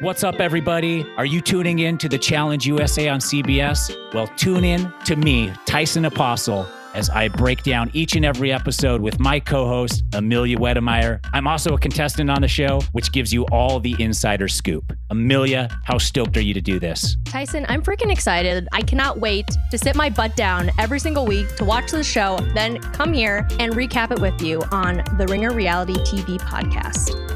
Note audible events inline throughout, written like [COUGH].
What's up, everybody? Are you tuning in to the Challenge USA on CBS? Well, tune in to me, Tyson Apostol, as I break down each and every episode with my co host, Amelia Wedemeyer. I'm also a contestant on the show, which gives you all the insider scoop. Amelia, how stoked are you to do this? Tyson, I'm freaking excited. I cannot wait to sit my butt down every single week to watch the show, then come here and recap it with you on the Ringer Reality TV podcast.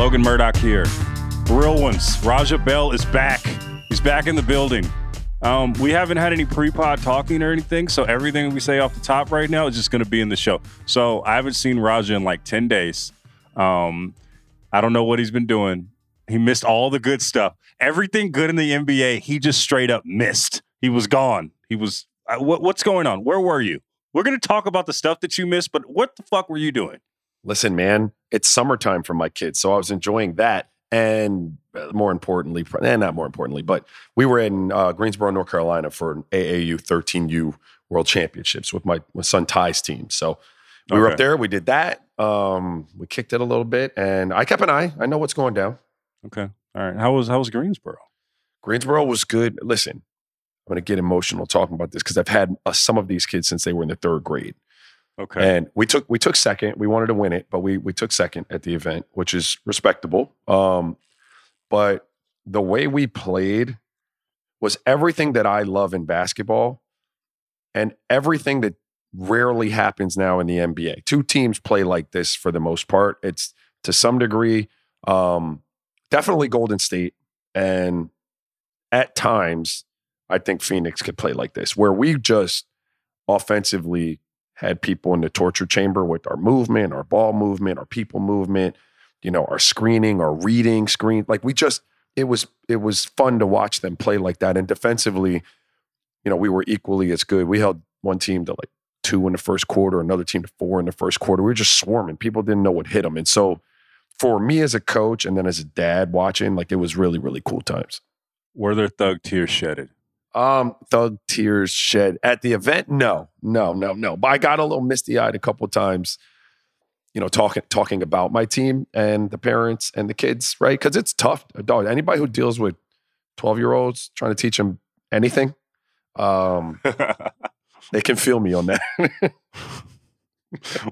Logan Murdock here. Real ones. Raja Bell is back. He's back in the building. Um, we haven't had any pre-pod talking or anything, so everything we say off the top right now is just going to be in the show. So I haven't seen Raja in like ten days. Um, I don't know what he's been doing. He missed all the good stuff. Everything good in the NBA, he just straight up missed. He was gone. He was. Uh, what, what's going on? Where were you? We're going to talk about the stuff that you missed, but what the fuck were you doing? listen, man, it's summertime for my kids. So I was enjoying that. And uh, more importantly, and eh, not more importantly, but we were in uh, Greensboro, North Carolina for an AAU 13U World Championships with my, my son Ty's team. So we okay. were up there. We did that. Um, we kicked it a little bit, and I kept an eye. I know what's going down. Okay. All right. How was how was Greensboro? Greensboro was good. Listen, I'm going to get emotional talking about this because I've had uh, some of these kids since they were in the third grade. Okay. And we took we took second. We wanted to win it, but we we took second at the event, which is respectable. Um, but the way we played was everything that I love in basketball and everything that rarely happens now in the NBA. Two teams play like this for the most part. It's to some degree um, definitely Golden State and at times I think Phoenix could play like this where we just offensively had people in the torture chamber with our movement, our ball movement, our people movement, you know, our screening, our reading screen. Like we just, it was, it was fun to watch them play like that. And defensively, you know, we were equally as good. We held one team to like two in the first quarter, another team to four in the first quarter. We were just swarming. People didn't know what hit them. And so for me as a coach and then as a dad watching, like it was really, really cool times. Were there thug tears shedded? Um, thug tears shed at the event. No, no, no, no. But I got a little misty eyed a couple times. You know, talking talking about my team and the parents and the kids, right? Because it's tough. Dog. Anybody who deals with twelve year olds trying to teach them anything, um, [LAUGHS] they can feel me on that. [LAUGHS]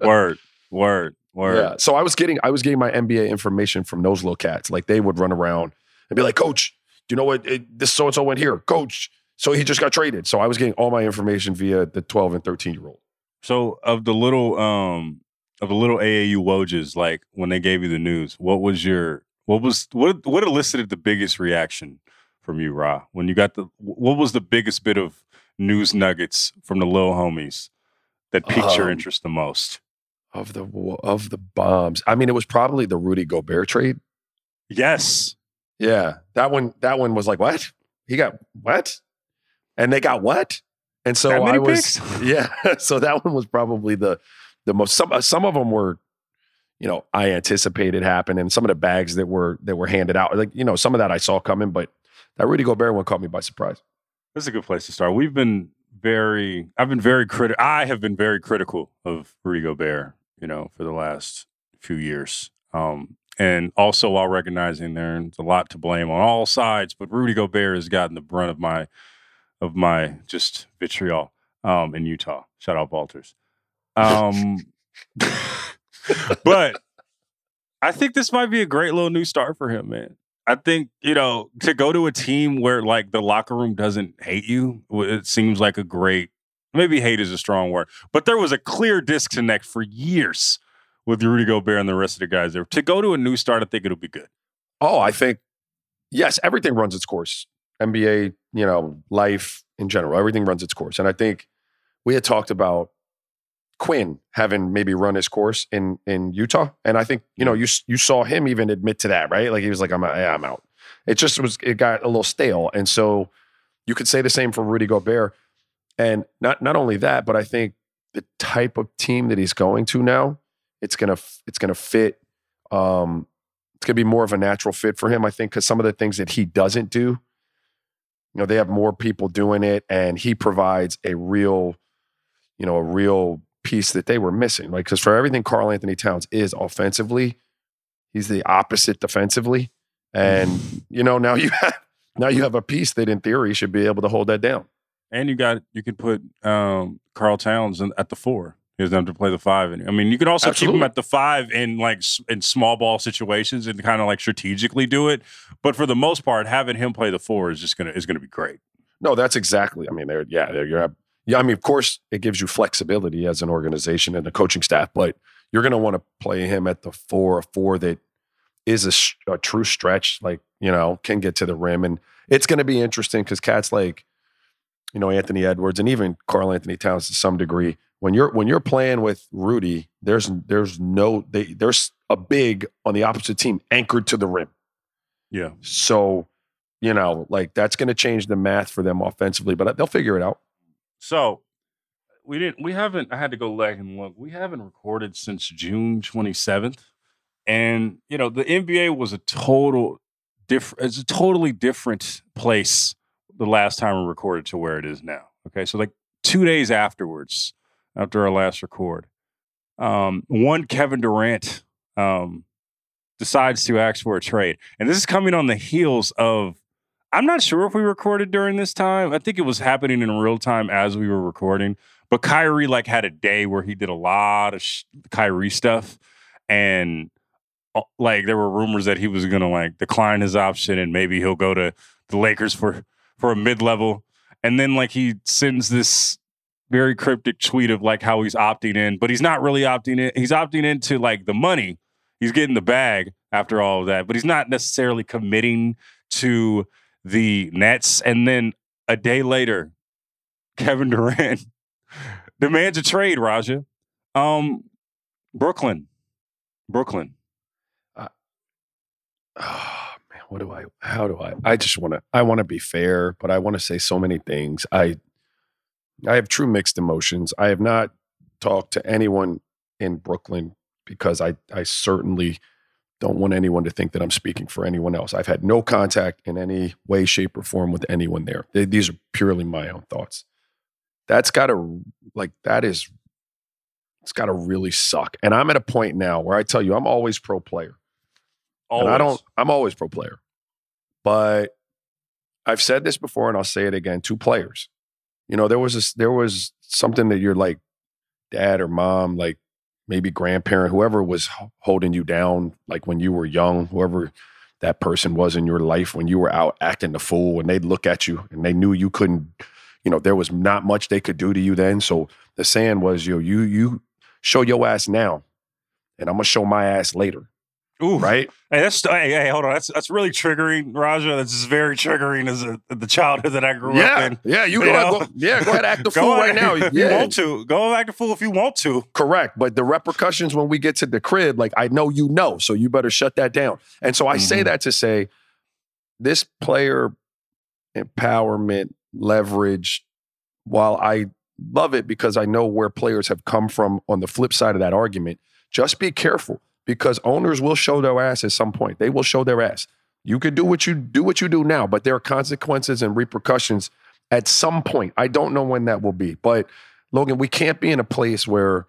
word, word, word. Yeah. So I was getting I was getting my NBA information from those little cats. Like they would run around and be like, "Coach, do you know what it, this so and so went here? Coach, so he just got traded. So I was getting all my information via the 12 and 13 year old. So of the little um of the little AAU Wojs, like when they gave you the news, what was your what was what what elicited the biggest reaction from you, Ra? When you got the what was the biggest bit of news nuggets from the little homies that piqued um, your interest the most? of the of the bombs. I mean, it was probably the Rudy Gobert trade. Yes. Yeah, that one. That one was like, what? He got what? And they got what? And so That many I was, picks? [LAUGHS] yeah. [LAUGHS] So that one was probably the the most. Some some of them were, you know, I anticipated happening. Some of the bags that were that were handed out, like you know, some of that I saw coming, but that Rudy Gobert one caught me by surprise. This is a good place to start. We've been very, I've been very critical. I have been very critical of Rudy Gobert, you know, for the last few years. Um, and also while recognizing there's a lot to blame on all sides, but Rudy Gobert has gotten the brunt of my, of my just vitriol um, in Utah. Shout out Balters. Um, [LAUGHS] but I think this might be a great little new start for him, man. I think, you know, to go to a team where like the locker room doesn't hate you, it seems like a great, maybe hate is a strong word, but there was a clear disconnect for years with Rudy Gobert and the rest of the guys there. To go to a new start, I think it'll be good. Oh, I think yes, everything runs its course. NBA, you know, life in general, everything runs its course. And I think we had talked about Quin having maybe run his course in in Utah, and I think you know you you saw him even admit to that, right? Like he was like, "I'm yeah, I'm out." It just was it got a little stale, and so you could say the same for Rudy Gobert. And not not only that, but I think the type of team that he's going to now, it's gonna it's gonna fit. Um, it's gonna be more of a natural fit for him, I think, because some of the things that he doesn't do, you know, they have more people doing it, and he provides a real, you know, a real piece that they were missing. Like, because for everything Karl-Anthony Towns is offensively, he's the opposite defensively, and [LAUGHS] you know now you have now you have a piece that in theory should be able to hold that down. And you got, you could put um, Karl Towns in, at the four. He doesn't have to play the five. And I mean, you could also keep him at the five in like in small ball situations and kind of like strategically do it. But for the most part, having him play the four is just gonna is gonna be great. No, that's exactly. I mean, they're yeah, they're, you're yeah. I mean, of course, it gives you flexibility as an organization and a coaching staff, but you're to want to play him at the four, a four that is a, a true stretch, like you know, can get to the rim, and it's to be interesting because cats like you know Anthony Edwards and even Karl-Anthony Towns to some degree. When you're when you're playing with Rudy, there's there's no they, there's a big on the opposite team anchored to the rim. Yeah. So, you know, like that's going to change the math for them offensively, but they'll figure it out. So we didn't. We haven't. I had to go back and look. We haven't recorded since June twenty seventh, and you know the NBA was a total different. It's a totally different place the last time we recorded to where it is now. Okay, so like two days afterwards, after our last record, um, one Kevin Durant um, decides to ask for a trade, and this is coming on the heels of I'm not sure if we recorded during this time. I think it was happening in real time as we were recording. But Kyrie like had a day where he did a lot of sh- Kyrie stuff, and uh, like there were rumors that he was gonna like decline his option and maybe he'll go to the Lakers for for a mid level. And then like he sends this very cryptic tweet of like how he's opting in, but he's not really opting in. He's opting into like the money. He's getting the bag after all of that, but he's not necessarily committing to the Nets. And then a day later, [LAUGHS] Kevin Durant [LAUGHS] demands a trade, Raja. Um, Brooklyn. Brooklyn. Oh, [SIGHS] man, what do I, how do I, I just want to, I want to be fair, but I want to say so many things. I, I have true mixed emotions. I have not talked to anyone in Brooklyn because I, I certainly don't want anyone to think that I'm speaking for anyone else. I've had no contact in any way, shape, or form with anyone there. They- these are purely my own thoughts. That's got to, like, that is, it's got to really suck. And I'm at a point now where I tell you, I'm always pro player. And I don't, I'm always pro player. But I've said this before and I'll say it again two players. You know, there was this, there was something that you're like dad or mom, like maybe grandparent, whoever was holding you down, like when you were young, whoever that person was in your life when you were out acting the fool and they'd look at you and they knew you couldn't, you know, there was not much they could do to you then. So the saying was, yo, you, you show your ass now and I'm to show my ass later. Ooh, right? Hey, that's hey, hey, hold on. That's that's really triggering, Raja. That's very triggering as a, the childhood that I grew up Yeah, in. yeah. You, You go, know? go, yeah. Go ahead, act the [LAUGHS] fool right now. if you want to. Go back to fool if you want to. Correct. But the repercussions when we get to the crib, like I know you know, so you better shut that down. And so I say Mhm. that to say this player empowerment, leverage, while I love it because I know where players have come from on the flip side of that argument, just be careful because owners will show their ass at some point. They will show their ass. You could do what you do what you do now, but there are consequences and repercussions at some point. I don't know when that will be. But Logan, we can't be in a place where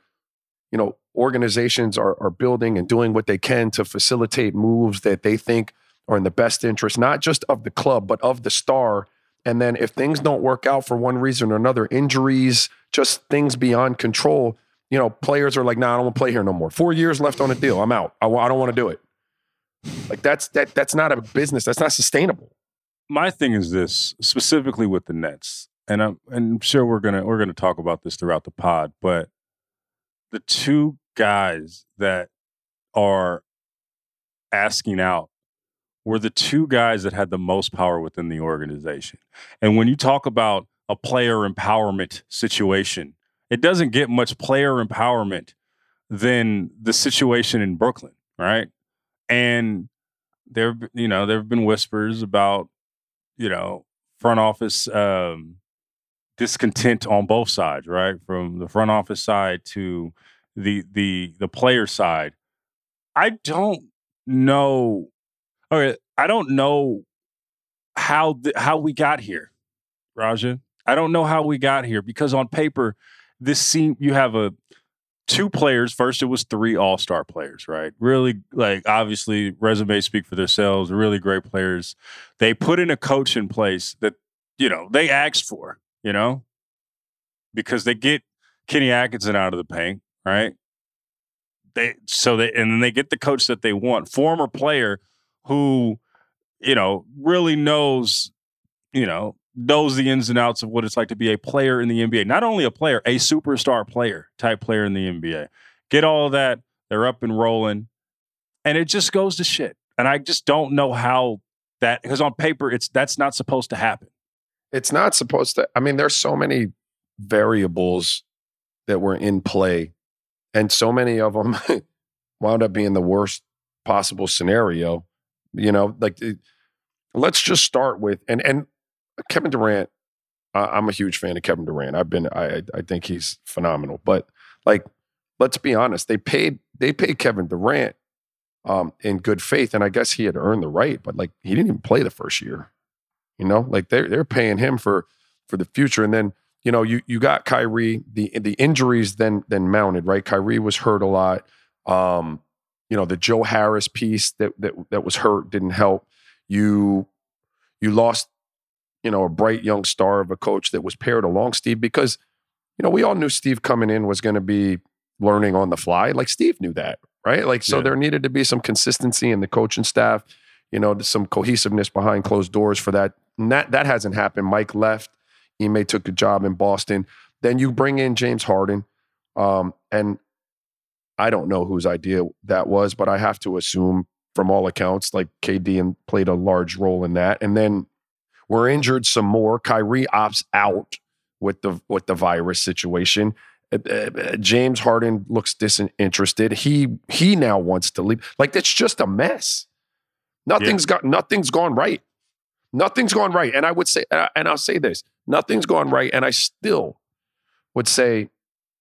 you know organizations are, are building and doing what they can to facilitate moves that they think are in the best interest not just of the club but of the star and then if things don't work out for one reason or another injuries just things beyond control you know players are like nah i don't want to play here no more. Four years left on a deal. I'm out. I, I don't want to do it. Like that's that that's not a business. That's not sustainable. My thing is this specifically with the Nets, and I'm and I'm sure we're gonna we're gonna talk about this throughout the pod, but the two guys that are asking out were the two guys that had the most power within the organization. And when you talk about a player empowerment situation, it doesn't get much player empowerment than the situation in Brooklyn, right? And there, you know, there have been whispers about you know, front office um, discontent on both sides, right? From the front office side to the the the player side. I don't know. Okay, I don't know how th- how we got here, Raja. I don't know how we got here because on paper, this seem you have a two players. First, it was three All Star players, right? Really, like obviously, resumes speak for themselves. Really great players. They put in a coach in place that you know they asked for, you know, because they get Kenny Atkinson out of the paint, right? They so they and then they get the coach that they want, former player who you know really knows, you know, knows the ins and outs of what it's like to be a player in the NBA. Not only a player, a superstar player type player in the NBA. Get all that. They're up and rolling. And it just goes to shit. And I just don't know how that because on paper it's that's not supposed to happen. it's not supposed to i mean there's so many variables that were in play and so many of them [LAUGHS] wound up being the worst possible scenario you know like let's just start with and and kevin durant I i'm a huge fan of kevin durant i've been i i think he's phenomenal but like let's be honest they paid they paid kevin durant um in good faith and i guess he had earned the right but like he didn't even play the first year you know, like they're they're paying him for for the future. And then, you know, you you got Kyrie, the the injuries then then mounted, right? Kyrie was hurt a lot. Um, you know, the Joe Harris piece that that that was hurt didn't help. You you lost, you know, a bright young star of a coach that was paired along Steve because, you know, we all knew Steve coming in was going to be learning on the fly. Like Steve knew that, right? Like so Yeah. there needed to be some consistency in the coaching staff you know, some cohesiveness behind closed doors for that. And that that hasn't happened. Mike left. Ime took a job in Boston. Then you bring in James Harden. Um, and I don't know whose idea that was, but I have to assume from all accounts, like KD and played a large role in that. And then we're injured some more. Kyrie opts out with the with the virus situation. Uh, uh, James Harden looks disinterested. He he now wants to leave. Like that's just a mess. Nothing's got nothing's gone right. Nothing's gone right. And I would say, uh, and I'll say this: nothing's gone right. And I still would say,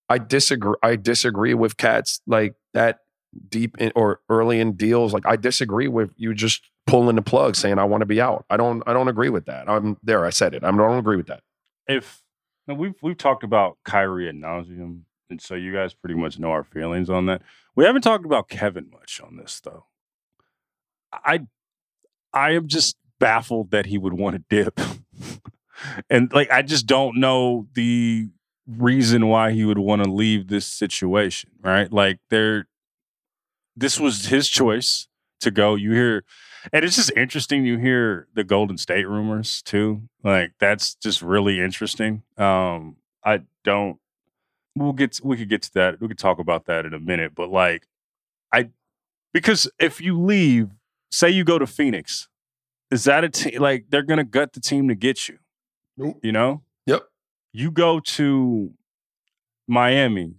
I disagree. I disagree with cats like that deep in or early in deals. Like I disagree with you just pulling the plug, saying I want to be out. I don't. I don't agree with that. I'm there. I said it. I don't agree with that. If we've we've talked about Kyrie and nauseum, and so you guys pretty much know our feelings on that. We haven't talked about Kevin much on this though. I I am just baffled that he would want to dip. [LAUGHS] and like I just don't know the reason why he would want to leave this situation, right? Like there this was his choice to go. You hear and it's just interesting you hear the Golden State rumors too. Like that's just really interesting. Um I don't we'll get we could get to that. We could talk about that in a minute, but like I Because if you leave, say you go to Phoenix, is that a team like they're gonna gut the team to get you? Nope. You know? Yep. You go to Miami.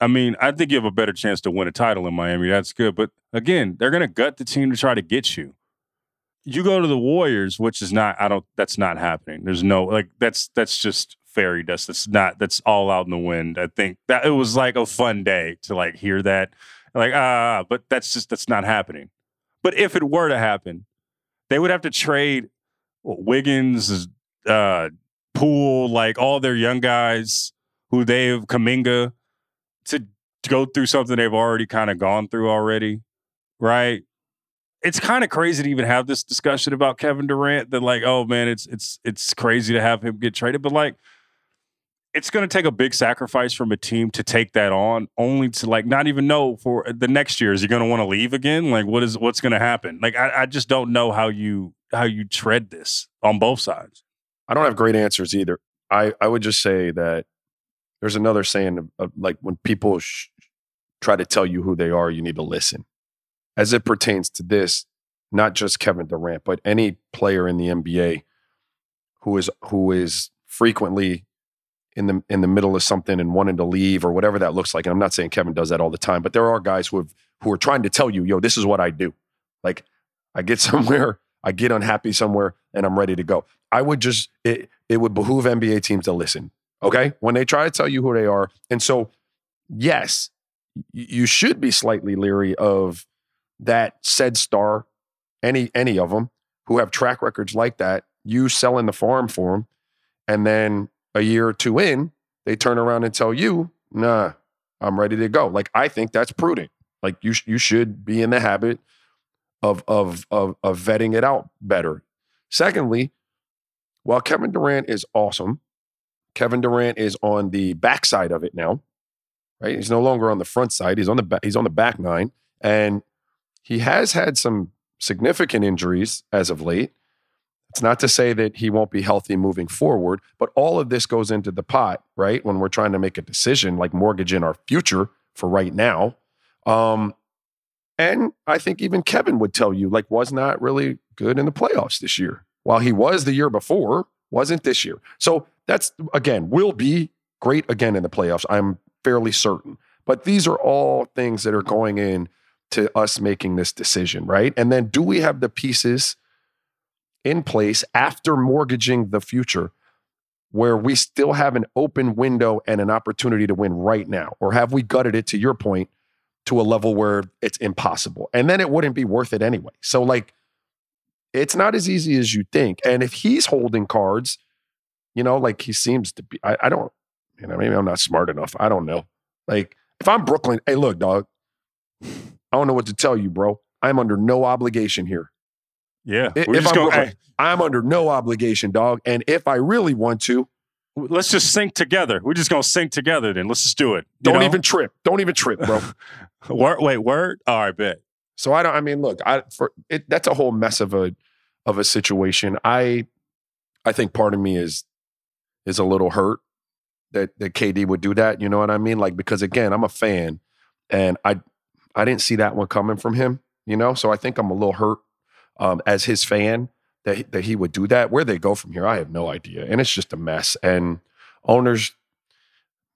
I mean, I think you have a better chance to win a title in Miami. That's good. But again, they're gonna gut the team to try to get you. You go to the Warriors, which is not, I don't, that's not happening. There's no, like, that's, that's just fairy dust. That's not, that's all out in the wind. I think that it was like a fun day to like hear that. Like, ah, but that's just, that's not happening. But if it were to happen, they would have to trade what, Wiggins, uh, Poole, like all their young guys who they've Kuminga to go through something they've already kind of gone through already, right? It's kind of crazy to even have this discussion about Kevin Durant. That like, oh man, it's it's it's crazy to have him get traded, but like, it's going to take a big sacrifice from a team to take that on, only to like not even know for uh, the next year is he going to want to leave again? Like, what is what's going to happen? Like, I, I just don't know how you how you tread this on both sides. I don't have great answers either. I, I would just say that there's another saying of, of like when people sh- try to tell you who they are, you need to listen. As it pertains to this, not just Kevin Durant, but any player in the NBA who is who is frequently in the in the middle of something and wanting to leave or whatever that looks like. And I'm not saying Kevin does that all the time, but there are guys who have who are trying to tell you, yo, this is what I do. Like I get [LAUGHS] somewhere, I get unhappy somewhere, and I'm ready to go. I would just it it would behoove NBA teams to listen. Okay. When they try to tell you who they are. And so, yes, you should be slightly leery of that said star, any any of them who have track records like that, you selling the farm for them, and then a year or two in, they turn around and tell you, "Nah, I'm ready to go." Like I think that's prudent. Like you you should be in the habit of of of of vetting it out better. Secondly, while Kevin Durant is awesome, Kevin Durant is on the backside of it now, right? He's no longer on the front side. He's on the back, he's on the back nine, and he has had some significant injuries as of late. It's not to say that he won't be healthy moving forward, but all of this goes into the pot, right? When we're trying to make a decision, like mortgaging our future for right now. Um, and I think even Kevin would tell you, like, was not really good in the playoffs this year. While he was the year before, wasn't this year. So that's again, will be great again in the playoffs. I'm fairly certain. But these are all things that are going in to us making this decision, right? And then do we have the pieces in place after mortgaging the future where we still have an open window and an opportunity to win right now? Or have we gutted it to your point to a level where it's impossible? And then it wouldn't be worth it anyway. So, like, it's not as easy as you think. And if he's holding cards, you know, like he seems to be, I, I don't, you know, maybe I'm not smart enough. I don't know. Like, if I'm Brooklyn, hey, look, dog, I don't know what to tell you, bro. I'm under no obligation here. Yeah, If, if I'm, going. Brooklyn, hey, I'm under no obligation, dog. And if I really want to, let's just sink together. We're just gonna sink together. Then let's just do it. Don't know? even trip. Don't even trip, bro. [LAUGHS] word. Wait, word. All right, bet. So I don't. I mean, look, I for it, that's a whole mess of a of a situation. I I think part of me is is a little hurt that that KD would do that. You know what I mean? Like because again, I'm a fan, and I I didn't see that one coming from him. You know, so I think I'm a little hurt um, as his fan that that he would do that. Where they go from here, I have no idea, and it's just a mess. And owners.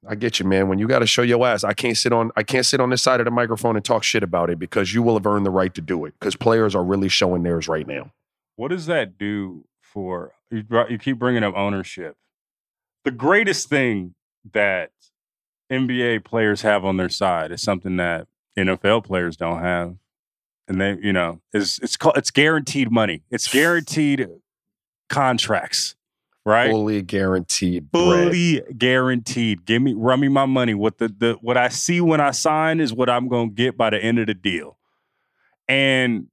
I get you, man. When you got to show your ass, I can't sit on I can't sit on this side of the microphone and talk shit about it because you will have earned the right to do it. Because players are really showing theirs right now. What does that do for you? You keep bringing up ownership. The greatest thing that NBA players have on their side is something that NFL players don't have, and they, you know, is it's called it's guaranteed money. It's guaranteed contracts, right? Fully guaranteed bread. fully guaranteed. Give me run me my money. What the, the what I see when I sign is what I'm gonna get by the end of the deal. And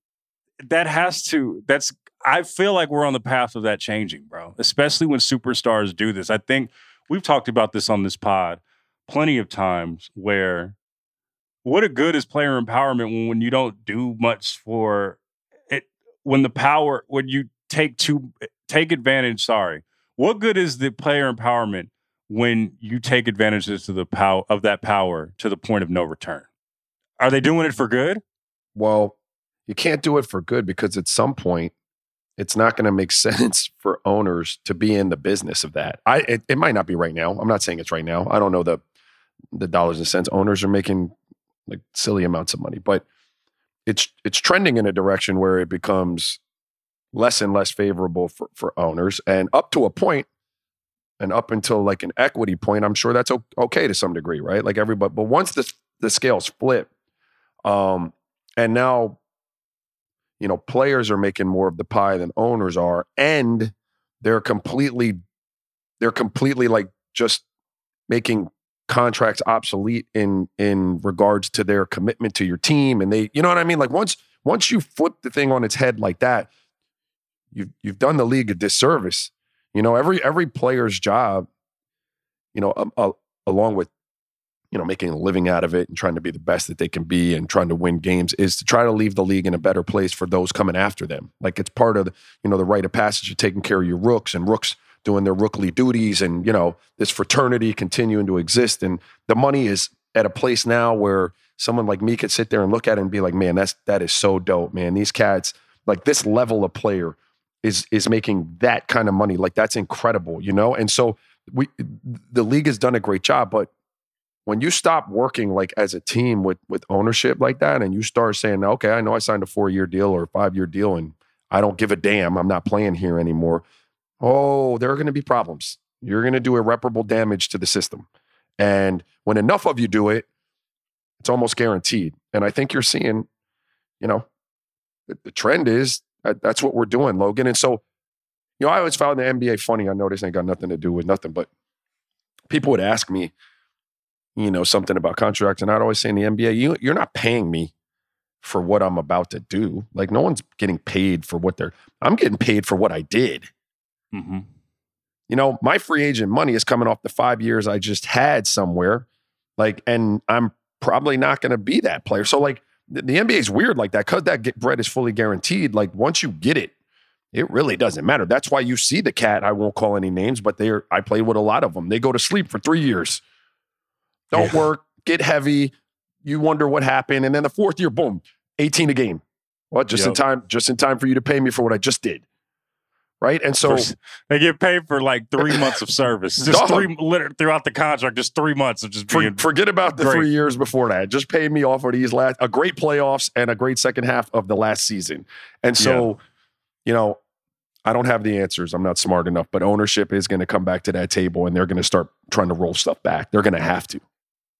that has to that's I feel like we're on the path of that changing, bro. Especially when superstars do this. I think we've talked about this on this pod plenty of times where what a good is player empowerment when, when you don't do much for it when the power when you take to eh, take advantage sorry what good is the player empowerment when you take advantage of the power of that power to the point of no return? Are they doing it for good? well, you can't do it for good because at some point it's not going to make [LAUGHS] sense for owners to be in the business of that. I it, it might not be right now. I'm not saying it's right now. I don't know the the dollars and cents. Owners are making like silly amounts of money, but it's it's trending in a direction where it becomes less and less favorable for, for owners and up to a point and up until like an equity point i'm sure that's okay to some degree right like everybody but once the, the scales flip um and now you know players are making more of the pie than owners are and they're completely they're completely like just making contracts obsolete in in regards to their commitment to your team and they you know what i mean like once once you flip the thing on its head like that you've you've done the league a disservice. You know, every every player's job, you know, um, uh, along with you know making a living out of it and trying to be the best that they can be and trying to win games is to try to leave the league in a better place for those coming after them. Like it's part of the, you know the rite of passage of taking care of your rooks and rooks doing their rookly duties and you know this fraternity continuing to exist and the money is at a place now where someone like me could sit there and look at it and be like, man, that's that is so dope, man. These cats like this level of player is is making that kind of money. Like that's incredible, you know? And so we the league has done a great job, but when you stop working like as a team with with ownership like that and you start saying, "Okay, I know I signed a 4-year deal or a 5-year deal and I don't give a damn. I'm not playing here anymore." Oh, there are going to be problems. You're going to do irreparable damage to the system. And when enough of you do it, it's almost guaranteed. And I think you're seeing, you know, the, the trend is that's what we're doing, Logan. And so, you know, I always found the NBA funny. I know this ain't got nothing to do with nothing, but people would ask me, you know, something about contracts, and I'd always say in the NBA, you, you're not paying me for what I'm about to do. Like, no one's getting paid for what they're. I'm getting paid for what I did. Mm-hmm. You know, my free agent money is coming off the five years I just had somewhere. Like, and I'm probably not going to be that player. So, like, the, the NBA is weird like that because that bread is fully guaranteed. Like once you get it, it really doesn't matter. That's why you see the cat. I won't call any names, but they're I played with a lot of them. They go to sleep for three years, don't yeah. work, get heavy. You wonder what happened, and then the fourth year, boom, eighteen a game. What? Just yep. in time, just in time for you to pay me for what I just did right? And so they get paid for like three months of service, [LAUGHS] just three throughout the contract, just three months of just being. For, forget about the great. three years before that. Just pay me off for these last a great playoffs and a great second half of the last season. And so, yeah. you know, I don't have the answers. I'm not smart enough, but ownership is going to come back to that table and they're going to start trying to roll stuff back. They're going to have to.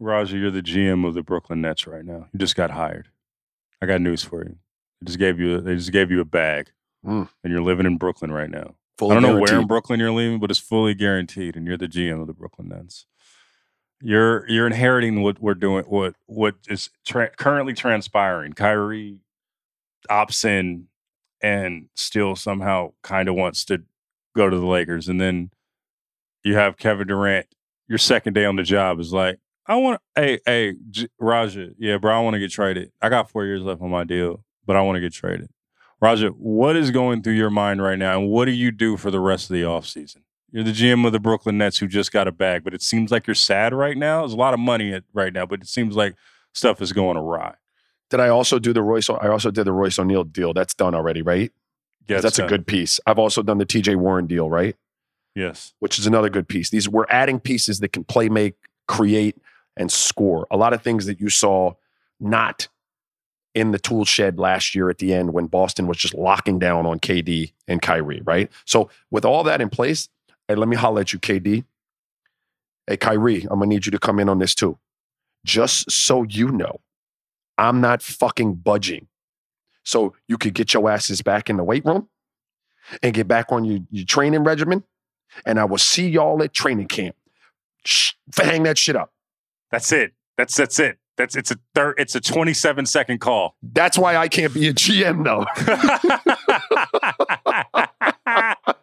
Raja, you're the GM of the Brooklyn Nets right now. You just got hired. I got news for you. They just gave you they just gave you a bag, Mm. and you're living in Brooklyn right now. Fully I don't know where in. Brooklyn you're leaving, but it's fully guaranteed, and you're the GM of the Brooklyn Nets. You're you're inheriting what we're doing, what what is tra- currently transpiring. Kyrie opts in and still somehow kind of wants to go to the Lakers, and then you have Kevin Durant. Your second day on the job is like, I want, hey, hey, J- Raja, yeah, bro, I want to get traded. I got four years left on my deal, but I want to get traded. Raja, what is going through your mind right now, and what do you do for the rest of the offseason? You're the GM of the Brooklyn Nets who just got a bag, but it seems like you're sad right now. There's a lot of money at, right now, but it seems like stuff is going awry. Did I also do the Royce? I also did the Royce O'Neale deal. That's done already, right? Yes, that's a uh, good piece. I've also done the TJ Warren deal, right? Yes, Which is another good piece. These we're adding pieces that can play, make, create, and score. A lot of things that you saw not in the tool shed last year at the end when Boston was just locking down on KD and Kyrie, right? So with all that in place, hey, let me holler at you, KD. Hey, Kyrie, I'm gonna need you to come in on this too. Just so you know, I'm not fucking budging. So you could get your asses back in the weight room and get back on your, your training regimen. And I will see y'all at training camp. Shh, hang that shit up. That's it. That's that's it. That's it's a third. It's a 27 second call. That's why I can't be a GM though. [LAUGHS]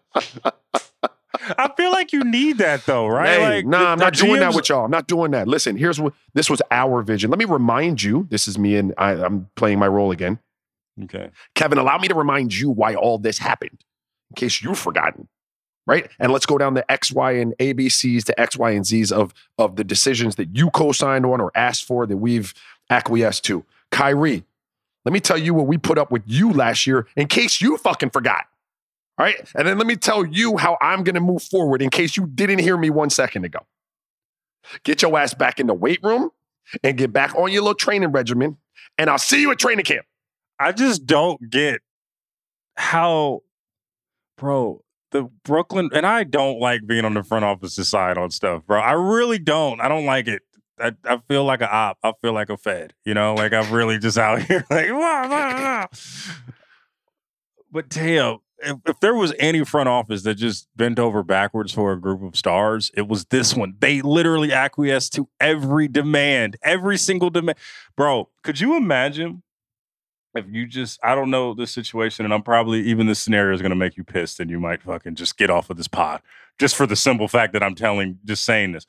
I feel like you need that though, right? Hey, like, nah, the- I'm not doing that with y'all. I'm not doing that. Listen, here's what this was our vision. Let me remind you. This is me and I, I'm playing my role again. Okay. Kevin, allow me to remind you why all this happened, in case you've forgotten. Right? And let's go down the X, Y, and ABCs to X, Y, and Z's of, of the decisions that you co-signed on or asked for that we've acquiesced to. Kyrie, let me tell you what we put up with you last year in case you fucking forgot. All right. And then let me tell you how I'm going to move forward in case you didn't hear me one second ago. Get your ass back in the weight room and get back on your little training regimen. And I'll see you at training camp. I just don't get how, bro, the Brooklyn, and I don't like being on the front office side on stuff, bro. I really don't. I don't like it. I, I feel like an op. I feel like a fed, you know, like I'm really just out [LAUGHS] here like, wah, wah, wah. but damn, if, if there was any front office that just bent over backwards for a group of stars, it was this one. They literally acquiesced to every demand, every single demand. Bro, could you imagine if you just I don't know this situation, and I'm probably even this scenario is gonna make you pissed, and you might fucking just get off of this pod just for the simple fact that I'm telling, just saying this.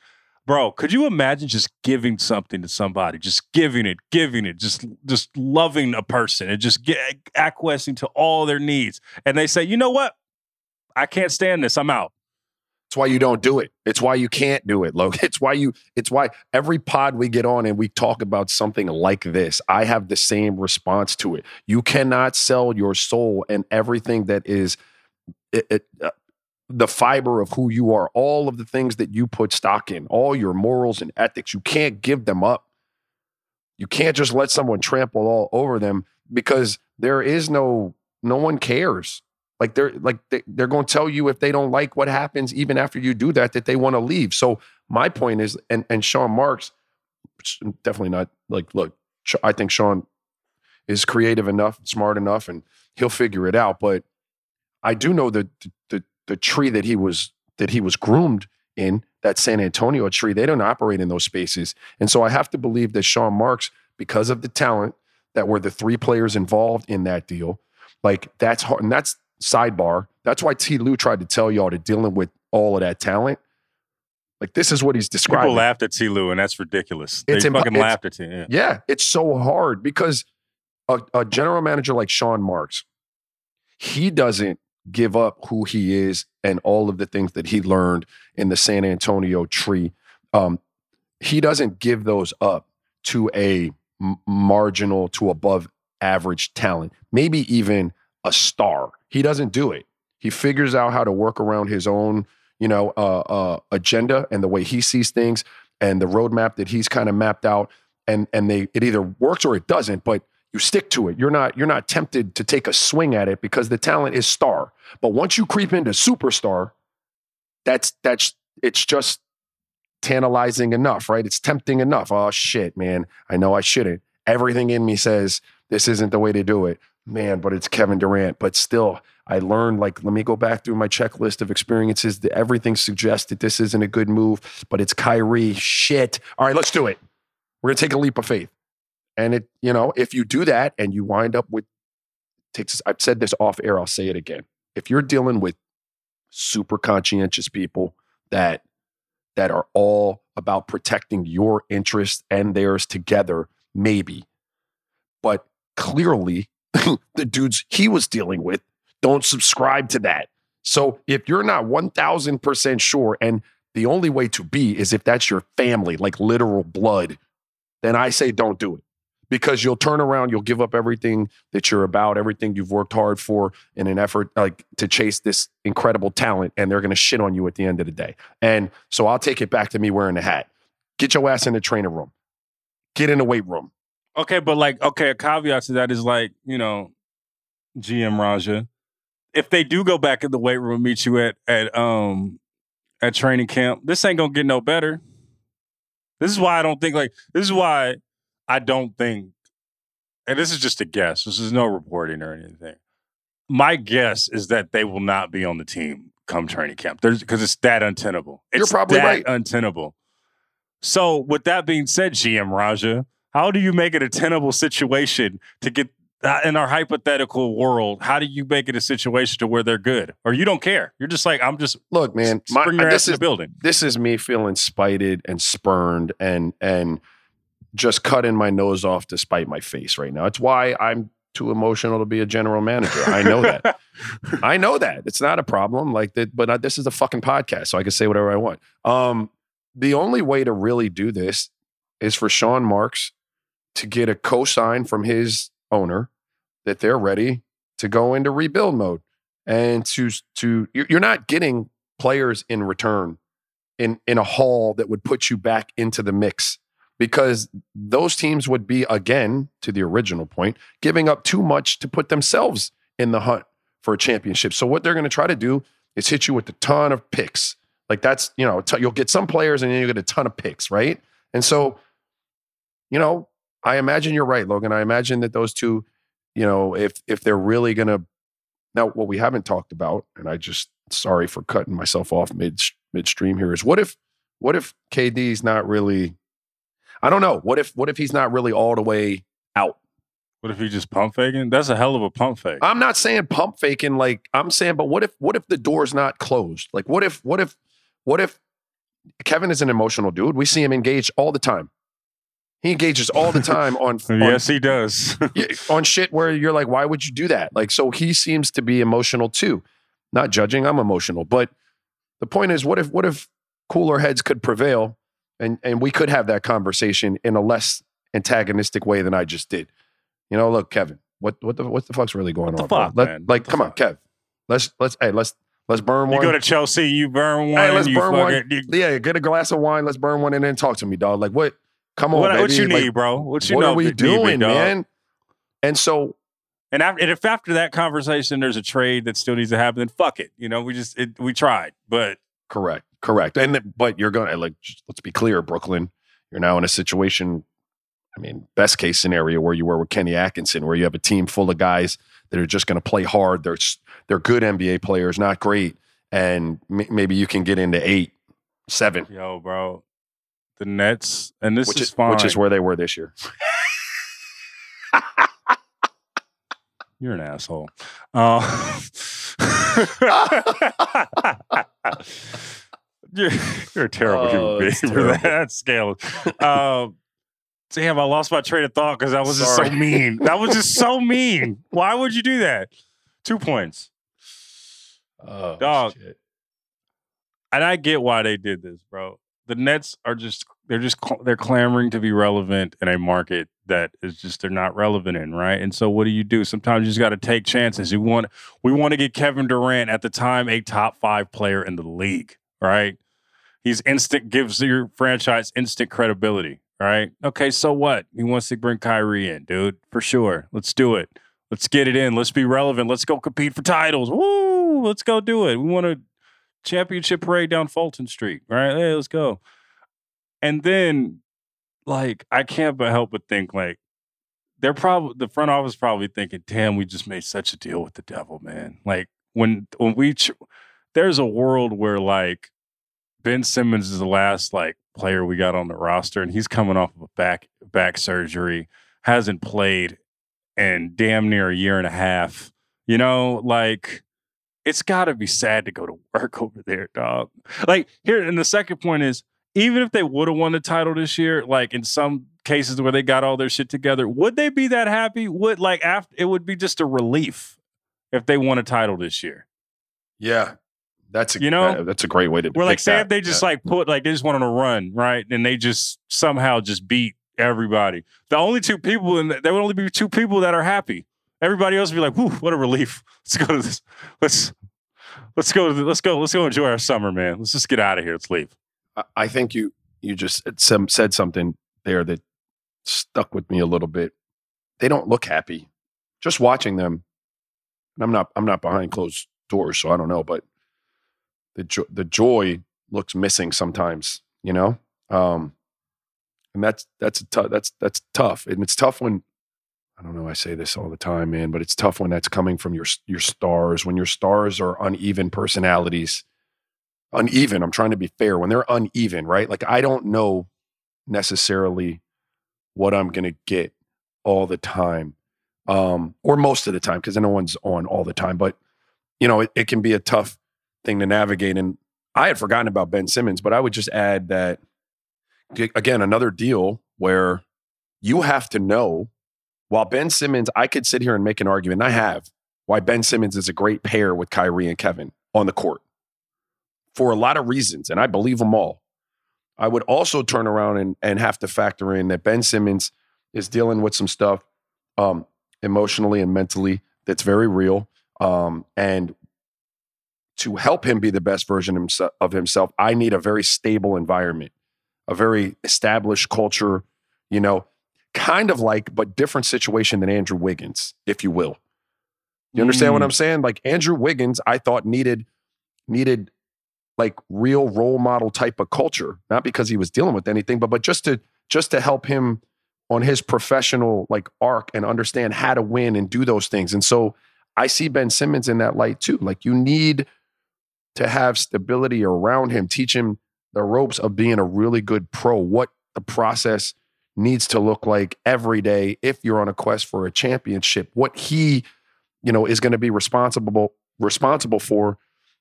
Bro, could you imagine just giving something to somebody, just giving it, giving it, just just loving a person and just get, acquiescing to all their needs, and they say, you know what, I can't stand this, I'm out. It's why you don't do it. It's why you can't do it, Logan. [LAUGHS] It's why you, it's why every pod we get on and we talk about something like this, I have the same response to it. You cannot sell your soul and everything that is it, it, uh, the fiber of who you are, all of the things that you put stock in, all your morals and ethics. You can't give them up. You can't just let someone trample all over them because there is no, no one cares. Like they're like they, they're going to tell you if they don't like what happens, even after you do that, that they want to leave. So my point is, and and Sean Marks, definitely not like look, I think Sean is creative enough, smart enough, and he'll figure it out. But I do know that the, the the tree that he was that he was groomed in that San Antonio tree, they don't operate in those spaces, and so I have to believe that Sean Marks, because of the talent that were the three players involved in that deal, like that's hard, and that's sidebar. That's why T. Lue tried to tell y'all to dealing with all of that talent. Like this is what he's describing. People laughed at T. Lue, and that's ridiculous. It's they impo- fucking it's- laughed at T. Yeah. Yeah, it's so hard because a, a general manager like Sean Marks, he doesn't give up who he is and all of the things that he learned in the San Antonio tree. Um, he doesn't give those up to a m- marginal to above average talent, maybe even a star. He doesn't do it. He figures out how to work around his own, you know, uh, uh, agenda and the way he sees things and the roadmap that he's kind of mapped out. And and they it either works or it doesn't. But you stick to it. You're not you're not tempted to take a swing at it because the talent is star. But once you creep into superstar, that's that's it's just tantalizing enough, right? It's tempting enough. Oh shit, man. I know I shouldn't. Everything in me says this isn't the way to do it. Man, but it's Kevin Durant. But still, I learned like, let me go back through my checklist of experiences. Everything suggests that this isn't a good move, but it's Kyrie. Shit. All right, let's do it. We're gonna take a leap of faith. And it, you know, if you do that and you wind up with takes I've said this off air, I'll say it again. If you're dealing with super conscientious people that that are all about protecting your interests and theirs together, maybe. But clearly, [LAUGHS] the dudes he was dealing with don't subscribe to that. So if you're not 1000% sure, and the only way to be is if that's your family, like literal blood, then I say don't do it because you'll turn around, you'll give up everything that you're about, everything you've worked hard for in an effort like to chase this incredible talent, and they're going to shit on you at the end of the day. And so I'll take it back to me wearing the hat. Get your ass in the training room. Get in the weight room. Okay, but like, okay, a caveat to that is like, you know, GM Raja, if they do go back in the weight room, meet you at at um at training camp, this ain't gonna get no better. This is why I don't think like this is why I don't think, and this is just a guess. This is no reporting or anything. My guess is that they will not be on the team come training camp. There's because it's that untenable. It's You're probably that right. untenable. So, with that being said, GM Raja, how do you make it a tenable situation to get uh, in our hypothetical world? How do you make it a situation to where they're good, or you don't care? You're just like, I'm just Look, man, my, bring your this ass in is the building. this is me feeling spited and spurned and and just cutting my nose off to spite my face right now. It's why I'm too emotional to be a general manager. I know that. [LAUGHS] I know that. It's not a problem like that, but uh, this is a fucking podcast, so I can say whatever I want. Um, the only way to really do this is for Sean Marks to get a cosign from his owner that they're ready to go into rebuild mode and to to you're not getting players in return in in a haul that would put you back into the mix because those teams would be again to the original point giving up too much to put themselves in the hunt for a championship. So what they're going to try to do is hit you with a ton of picks. Like that's, you know, you'll get some players and then you get a ton of picks, right? And so, you know, I imagine you're right, Logan. I imagine that those two, you know, if if they're really going to now what we haven't talked about and I just sorry for cutting myself off mid midstream here is what if what if KD's not really I don't know. What if what if he's not really all the way out? What if he just pump faking? That's a hell of a pump fake. I'm not saying pump faking like I'm saying, but what if what if the door's not closed? Like what if what if what if Kevin is an emotional dude? We see him engaged all the time. He engages all the time on, [LAUGHS] on yes, he does. [LAUGHS] on shit where you're like, why would you do that? Like, so he seems to be emotional too. Not judging, I'm emotional, but the point is, what if what if cooler heads could prevail, and and we could have that conversation in a less antagonistic way than I just did. You know, look, Kevin, what what the what the fuck's really going the on? fuck, Let- man? Like, What come on, fuck? Kev. Let's let's hey let's let's burn one. you go to Chelsea, you burn one. hey, let's burn one. you- yeah, get a glass of wine. Let's burn one and then talk to me, dog. Like, what? Come on, what, baby. what you Like, need, bro? What you what know? are we doing, man? And so And, after, and if after that conversation there's a trade that still needs to happen, then fuck it. You know, we just it, we tried, but Correct. Correct. And but you're going to like let's be clear, Brooklyn, you're now in a situation I mean, best case scenario where you were with Kenny Atkinson where you have a team full of guys that are just going to play hard. They're they're good NBA players, not great, and m- maybe you can get into 8, 7, yo, bro, the Nets and this which is, is fine. which is where they were this year. [LAUGHS] You're an asshole. Uh, [LAUGHS] you're, you're a terrible Oh, human being for that, [LAUGHS] scale. Um, damn, I lost my train of thought because that was just so mean. That was just so mean. Why would you do that? Two points. Oh, Dog. shit. and I get why they did this, bro. The Nets are just they're just they're clamoring to be relevant in a market that is just they're not relevant in, right? And so what do you do? Sometimes you just got to take chances. You want we want to get Kevin Durant at the time a top 5 player in the league, right? He's instant gives your franchise instant credibility, right? Okay, so what? He wants to bring Kyrie in, dude. For sure. Let's do it. Let's get it in. Let's be relevant. Let's go compete for titles. Woo! Let's go do it. We want to championship parade down Fulton Street, right? Hey, let's go. And then, like, I can't but help but think, like, they're probably the front office probably thinking, "Damn, we just made such a deal with the devil, man." Like when when we ch- there's a world where like Ben Simmons is the last like player we got on the roster, and he's coming off of a back back surgery, hasn't played in damn near a year and a half. You know, like it's got to be sad to go to work [LAUGHS] over there, dog. Like here, and the second point is, even if they would have won the title this year, like in some cases where they got all their shit together, would they be that happy? Would like after it would be just a relief if they won a title this year. Yeah, that's a, You know? that- that's a great way to. We're like, say that. if they just Yeah. like put like they just went on a run, right? And they just somehow just beat everybody. The only two people and there would only be two people that are happy. Everybody else would be like, "Whew, what a relief! [LAUGHS] Let's go to this. Let's let's go. Let's go. Let's go enjoy our summer, man. Let's just get out of here. Let's leave." I- think you you just said some said something there that stuck with me a little bit. They don't look happy. Just watching them, and I'm not I'm not behind closed doors, so I don't know, but the jo- the joy looks missing sometimes, you know. Um, and that's that's a tou- that's that's tough, and it's tough when I don't know. I say this all the time, man, but it's tough when that's coming from your your stars. When your stars are uneven personalities, uneven. I'm trying to be fair. When they're uneven, right? Like I don't know necessarily what I'm to get all the time, um, or most of the time, because no one's on all the time. But you know, it, it can be a tough thing to navigate. And I had forgotten about Ben Simmons, but I would just add that again, another deal where you have to know. While Ben Simmons, I could sit here and make an argument, and I have, why Ben Simmons is a great pair with Kyrie and Kevin on the court for a lot of reasons, and I believe them all. I would also turn around and, and have to factor in that Ben Simmons is dealing with some stuff um, emotionally and mentally that's very real. Um, and to help him be the best version of himself, I need a very stable environment, a very established culture, you know, kind of like, but different situation than Andrew Wiggins, if you will. You understand what Mm. I'm saying? Like Andrew Wiggins, I thought needed needed like real role model type of culture, not because he was dealing with anything, but but just to just to help him on his professional like arc and understand how to win and do those things. And so I see Ben Simmons in that light too. Like you need to have stability around him, teach him the ropes of being a really good pro, what the process needs to look like every day if you're on a quest for a championship, what he, you know, is going to be responsible responsible for,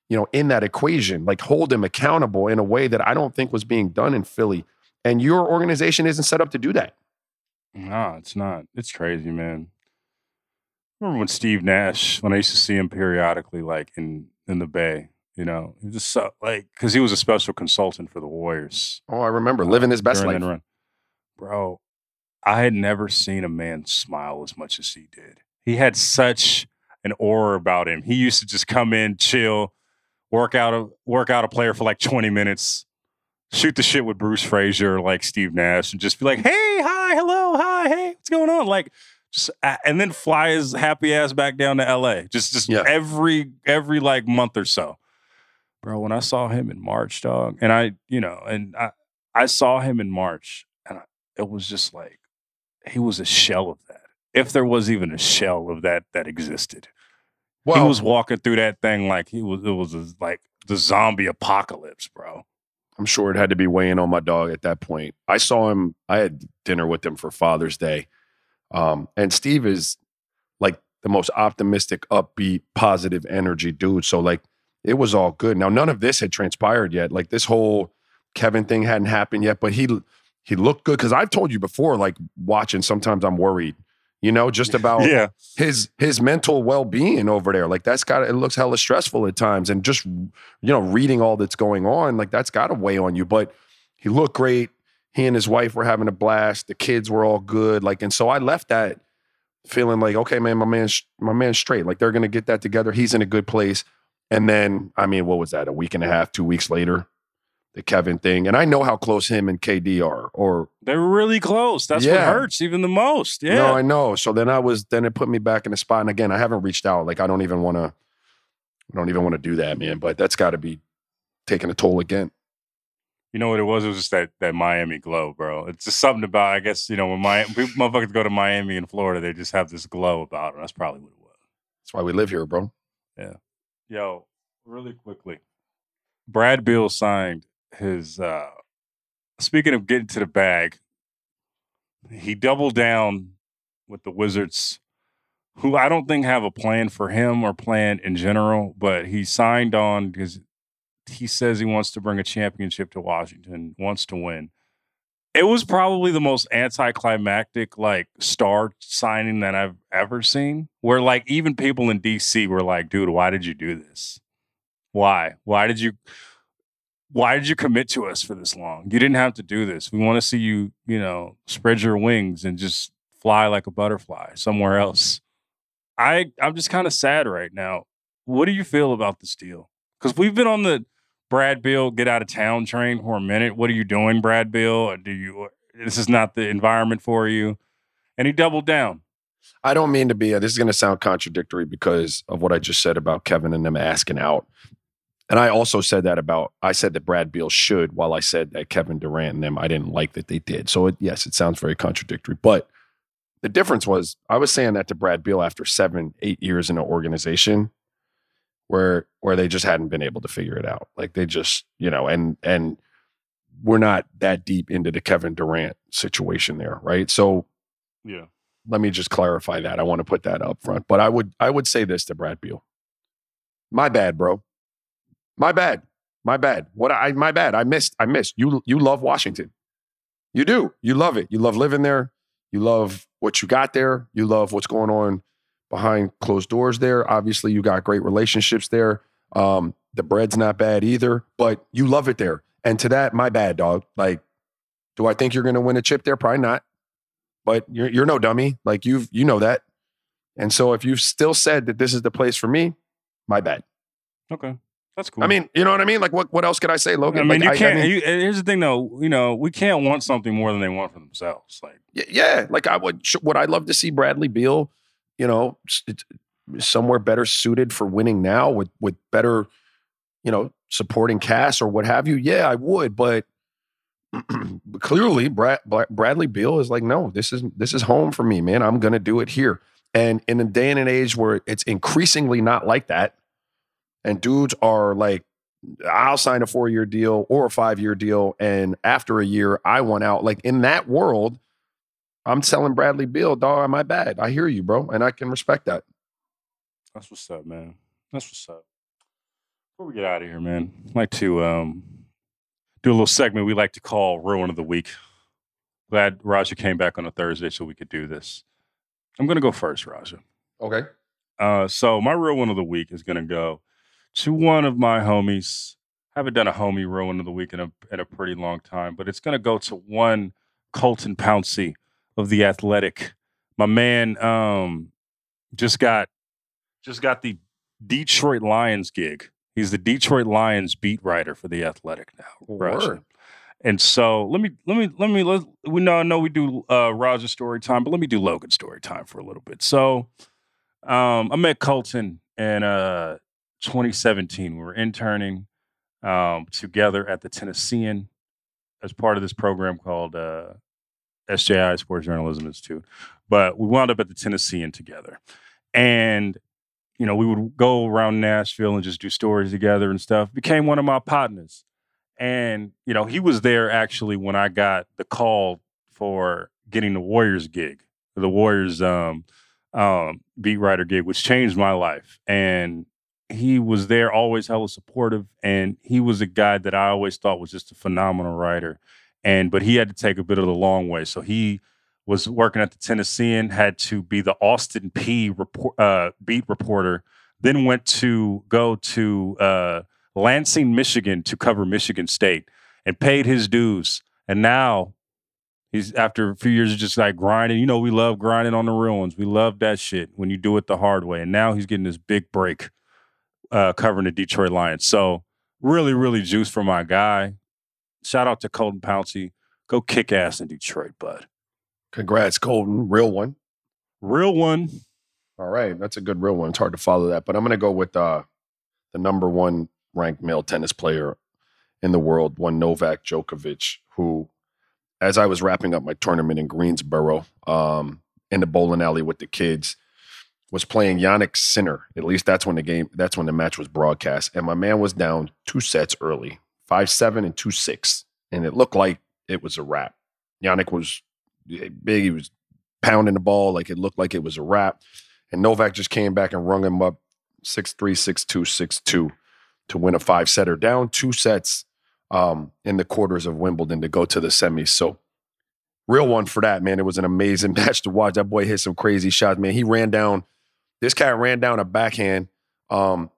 you know, in that equation. Like hold him accountable in a way that I don't think was being done in Philly. And your organization isn't set up to do that. No, it's not. It's crazy, man. Remember when Steve Nash, when I used to see him periodically, like in in the Bay, you know, just so like because he was a special consultant for the Warriors. Oh, I remember uh, living his best life. Bro, I had never seen a man smile as much as he did. He had such an aura about him. He used to just come in, chill, work out a work out a player for like 20 minutes, shoot the shit with Bruce Fraser, like Steve Nash, and just be like, hey, hi, hello, hi, hey, what's going on? Like just and then fly his happy ass back down to LA. Just just Yeah. every every like month or so. Bro, when I saw him in March, dog, and I, you know, and I I saw him in March, it was just like he was a shell of that. If there was even a shell of that that existed, Well, he was walking through that thing like he was. It was a, like the zombie apocalypse, bro. I'm sure it had to be weighing on my dog at that point. I saw him, I had dinner with him for Father's Day. Um, and Steve is like the most optimistic, upbeat, positive energy dude. So, like, it was all good. Now, none of this had transpired yet. Like, this whole Kevin thing hadn't happened yet, but he, he looked good. Cause I've told you before, like, watching, sometimes I'm worried, you know, just about [LAUGHS] yeah, his his mental well-being over there. Like that's got it looks hella stressful at times and just you know reading all that's going on like that's got to weigh on you. But he looked great. He and his wife were having a blast. The kids were all good. Like and so i left that feeling like okay man my man's my man's straight. Like they're gonna get that together. He's in a good place. And then i mean what was that a week and a half two weeks later the kevin thing and i know how close him and kd are or they're really close. That's what hurts even the most. Yeah, No, I know. So then I was then it put me back in the spot. And again, I haven't reached out. Like I don't even want to I don't even want to do that, man. But that's gotta be taking a toll again. You know what it was? It was just that that Miami glow, bro. It's just something about. I guess you know when my motherfuckers go to Miami and Florida, they just have this glow about them. That's probably what it was. That's why we live here, bro. Yeah. Yo, really quickly, Brad Beal signed his. uh Speaking of getting to the bag, he doubled down with the Wizards, who I don't think have a plan for him or plan in general, but he signed on because he says he wants to bring a championship to Washington, wants to win. It was probably the most anticlimactic like star signing that I've ever seen. Where like even people in DC were like, "Dude, why did you do this? Why? Why did you why did you commit to us for this long? You didn't have to do this. We want to see you, you know, spread your wings and just fly like a butterfly somewhere else." I I'm just kind of sad right now. What do you feel about this deal? Because we've been on the Brad Beal get out of town train for a minute. What are you doing, Brad Beal? Do you? This is not the environment for you. And he doubled down. I don't mean to be. This is going to sound contradictory because of what I just said about Kevin and them asking out. And I also said that about. I said that Brad Beal should, while I said that Kevin Durant and them, I didn't like that they did. So it, yes, it sounds very contradictory. But the difference was, I was saying that to Brad Beal after seven, eight years in an organization where where they just hadn't been able to figure it out. Like they just, you know, and and we're not that deep into the Kevin Durant situation there, right? So Yeah. let me just clarify that. I want to put that up front. But I would I would say this to Brad Beal. My bad, bro. My bad. My bad. What I my bad. I missed. I missed. You you love Washington. You do. You love it. You love living there. You love what you got there. You love what's going on behind closed doors there. Obviously, you got great relationships there. Um, the bread's not bad either, but you love it there. And to that, my bad, dog. Like, do I think you're going to win a chip there? Probably not. But you're you're no dummy. Like you've you know that. And so if you've still said that this is the place for me, my bad. Okay. That's cool. I mean, you know what I mean? Like what what else could I say, Logan? I mean, Like, you can't. mean, you, here's the thing, though. You know, we can't want something more than they want for themselves. Like, Yeah, like I would. Would I love to see Bradley Beal? You know, somewhere better suited for winning now with with better, you know, supporting cast or what have you. Yeah, I would, but [CLEARS THROAT] clearly, Brad, Bra- Bradley Beal is like, no, this is this is home for me, man. I'm gonna do it here. And in a day and an age where it's increasingly not like that, and dudes are like, I'll sign a four year deal or a five year deal, and after a year, I want out. Like in that world, I'm telling Bradley Beal, dog, my bad. I hear you, bro, and I can respect that. that's what's up, man. That's what's up. Before we get out of here, man, I'd like to um, do a little segment we like to call Real One of the Week. Glad Raja came back on a Thursday so we could do this. I'm going to go first, Raja. Okay. Uh, so my real one of the week is going to go to one of my homies. I Haven't done a homie one of the week in a in a pretty long time, but it's going to go to one Colton Pouncy of the Athletic. My man um, just got just got the Detroit Lions gig. He's the Detroit Lions beat writer for the Athletic now. And so let me let me let me let we know I know we do uh Raja story time, but let me do Logan story time for a little bit. So um I met Colton and uh 2017. We were interning um together at the Tennessean as part of this program called uh SJI Sports Journalism Institute. But we wound up at the Tennessean together. And you know, we would go around Nashville and just do stories together and stuff. Became one of my partners. And, you know, he was there actually when I got the call for getting the Warriors gig, the Warriors um, um, beat writer gig, which changed my life. And he was there, always hella supportive. And he was a guy that I always thought was just a phenomenal writer. And, but he had to take a bit of the long way. So he was working at the Tennessean, had to be the Austin Peay report, uh, beat reporter, then went to go to, uh, Lansing, Michigan to cover Michigan State and paid his dues. And now he's after a few years of just like grinding. You know, we love grinding on the ones. We love that shit when you do it the hard way. And now he's getting this big break uh, covering the Detroit Lions. So really, really juice for my guy. Shout out to Colton Pouncy. Go kick ass in Detroit, bud. Congrats, Colton. Real one. Real one. All right. That's a good real one. It's hard to follow that. But I'm going to go with uh, the number one ranked male tennis player in the world, one Novak Djokovic, who, as I was wrapping up my tournament in Greensboro, um, in the bowling alley with the kids, was playing Jannik Sinner. At least that's when the game, that's when the match was broadcast. And my man was down two sets early, five seven and two six, and it looked like it was a wrap. Jannik was big. He was pounding the ball like it looked like it was a wrap. And Novak just came back and rung him up 6 3, 6 2, 6 2 to win a five setter, down two sets um, in the quarters of Wimbledon to go to the semis. So, real one for that, man. It was an amazing [LAUGHS] match to watch. That boy hit some crazy shots, man. He ran down, this cat ran down a backhand um,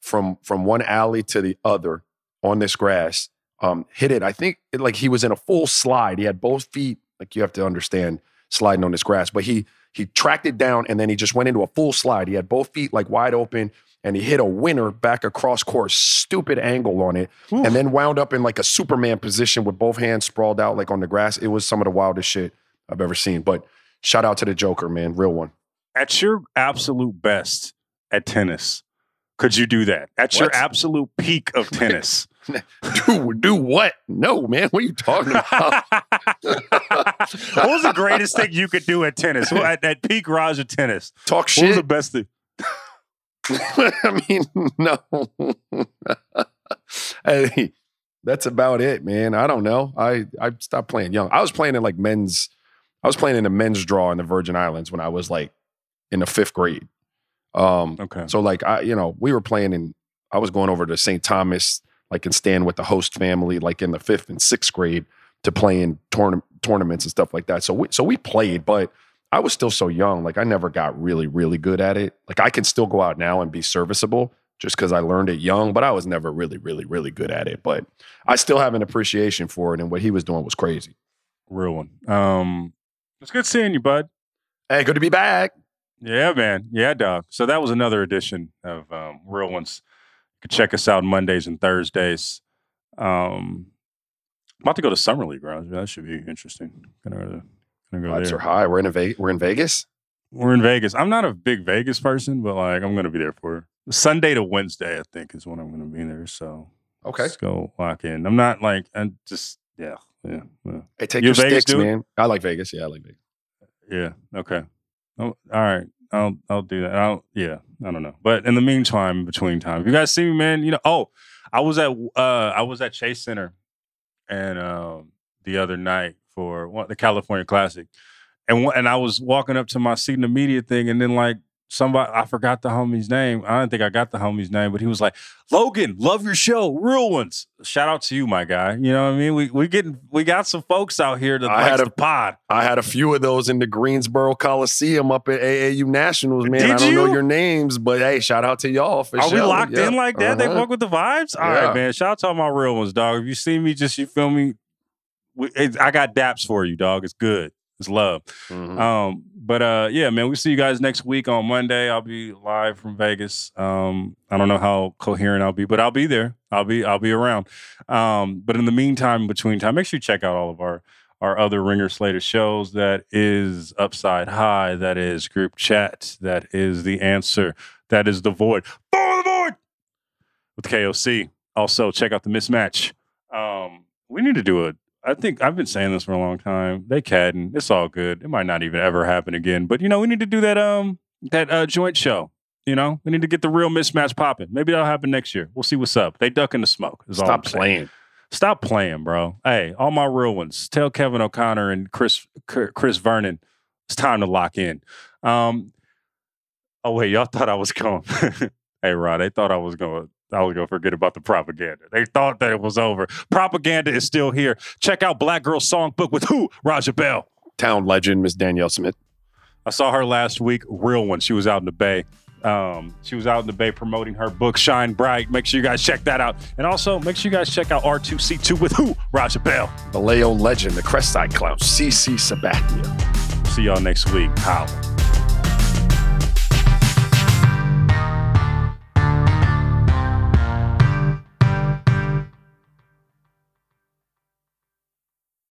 from, from one alley to the other on this grass. Um, hit it. I think it, like he was in a full slide. He had both feet, like you have to understand, sliding on this grass, but he he tracked it down and then he just went into a full slide. He had both feet like wide open and he hit a winner back across course, stupid angle on it, Oof. and then wound up in like a Superman position with both hands sprawled out like on the grass. It was some of the wildest shit I've ever seen. But shout out to the Joker, man, real one. At your absolute best at tennis, could you do that? At what? your absolute peak of [LAUGHS] tennis. do do what? No, man. What are you talking about? what was the greatest thing you could do at tennis? At, at peak Raja tennis. Talk shit. What was the best thing? [LAUGHS] I mean, no. [LAUGHS] hey, that's about it, man. I don't know. I I stopped playing young. I was playing in like men's. I was playing in a men's draw in the Virgin Islands when I was like in the fifth grade. Um, okay. So like I, you know, we were playing in. I was going over to St. Thomas, like and stand with the host family, like in the fifth and sixth grade, to play in tourna- tournaments and stuff like that. So we so we played, but I was still so young. Like I never got really, really good at it. Like I can still go out now and be serviceable just because I learned it young, but I was never really, really, really good at it. But I still have an appreciation for it. And what he was doing was crazy. Real one. Um, it's good seeing you, bud. Hey, good to be back. Yeah, man. Yeah, dog. So that was another edition of um, Real Ones. You can check us out Mondays and Thursdays. Um, I'm about to go to Summer League, bro. That should be interesting. Gonna Gonna go there. are high. We're in a Ve- we're in Vegas. We're in Vegas. I'm not a big Vegas person, but like I'm gonna be there for Sunday to Wednesday. I think is when I'm gonna be there. So okay, let's go lock in. I'm not like I'm just yeah yeah. yeah. Hey, take You're your Vegas, sticks, dude? man. I like Vegas. Yeah, I like Vegas. Yeah. Okay. Oh, all right. I'll I'll do that. I'll yeah. I don't know. But in the meantime, between time, if you guys see me, man, you know. Oh, I was at uh I was at Chase Center, and um the other night for the California Classic, and and I was walking up to my seat in the media thing, and then like somebody I forgot the homie's name. I don't think I got the homie's name, but he was like, "Logan, love your show, real ones." Shout out to you, my guy. You know what I mean? We we getting we got some folks out here that I had a pod. I had a few of those in the Greensboro Coliseum up at AAU Nationals, man. Did I don't you? know your names, but hey, shout out to y'all for Are sure. we locked yeah. in like that? Uh-huh. They fuck with the vibes. All yeah. right, man. Shout out to all my real ones, dog. If you see me, just you feel me I got daps for you, dog. It's good. It's love. Mm-hmm. Um, but uh, yeah, man, we see you guys next week on Monday. I'll be live from Vegas. Um, I don't know how coherent I'll be, but I'll be there. I'll be I'll be around. Um, but in the meantime, between time, make sure you check out all of our our other Ringer Slater shows. That is Upside High. That is Group Chat. That is The Answer. That is The Void. For the Void with KOC. Also, check out the mismatch. Um, we need to do a I think I've been saying this for a long time. They cadden. It's all good. It might not even ever happen again. But you know, we need to do that um that uh joint show. You know, we need to get the real mismatch popping. Maybe that'll happen next year. We'll see what's up. They duck in the smoke. Stop playing. Stop playing, bro. Hey, all my real ones. Tell Kevin O'Connor and Chris Chris Vernon it's time to lock in. Um. Oh wait, y'all thought I was going. [LAUGHS] hey, Rod, they thought I was going I was gonna forget about the propaganda. They thought that it was over. Propaganda is still here. Check out Black Girl Songbook with who? Raja Bell. Town legend, Miss Danyel Smith. I saw her last week. Real one. She was out in the Bay. Um, she was out in the Bay promoting her book, Shine Bright. Make sure you guys check that out. And also, make sure you guys check out R2C2 with who? Raja Bell. The Leo legend, the Crest Side Clown, CC Sabathia. See y'all next week. Holla.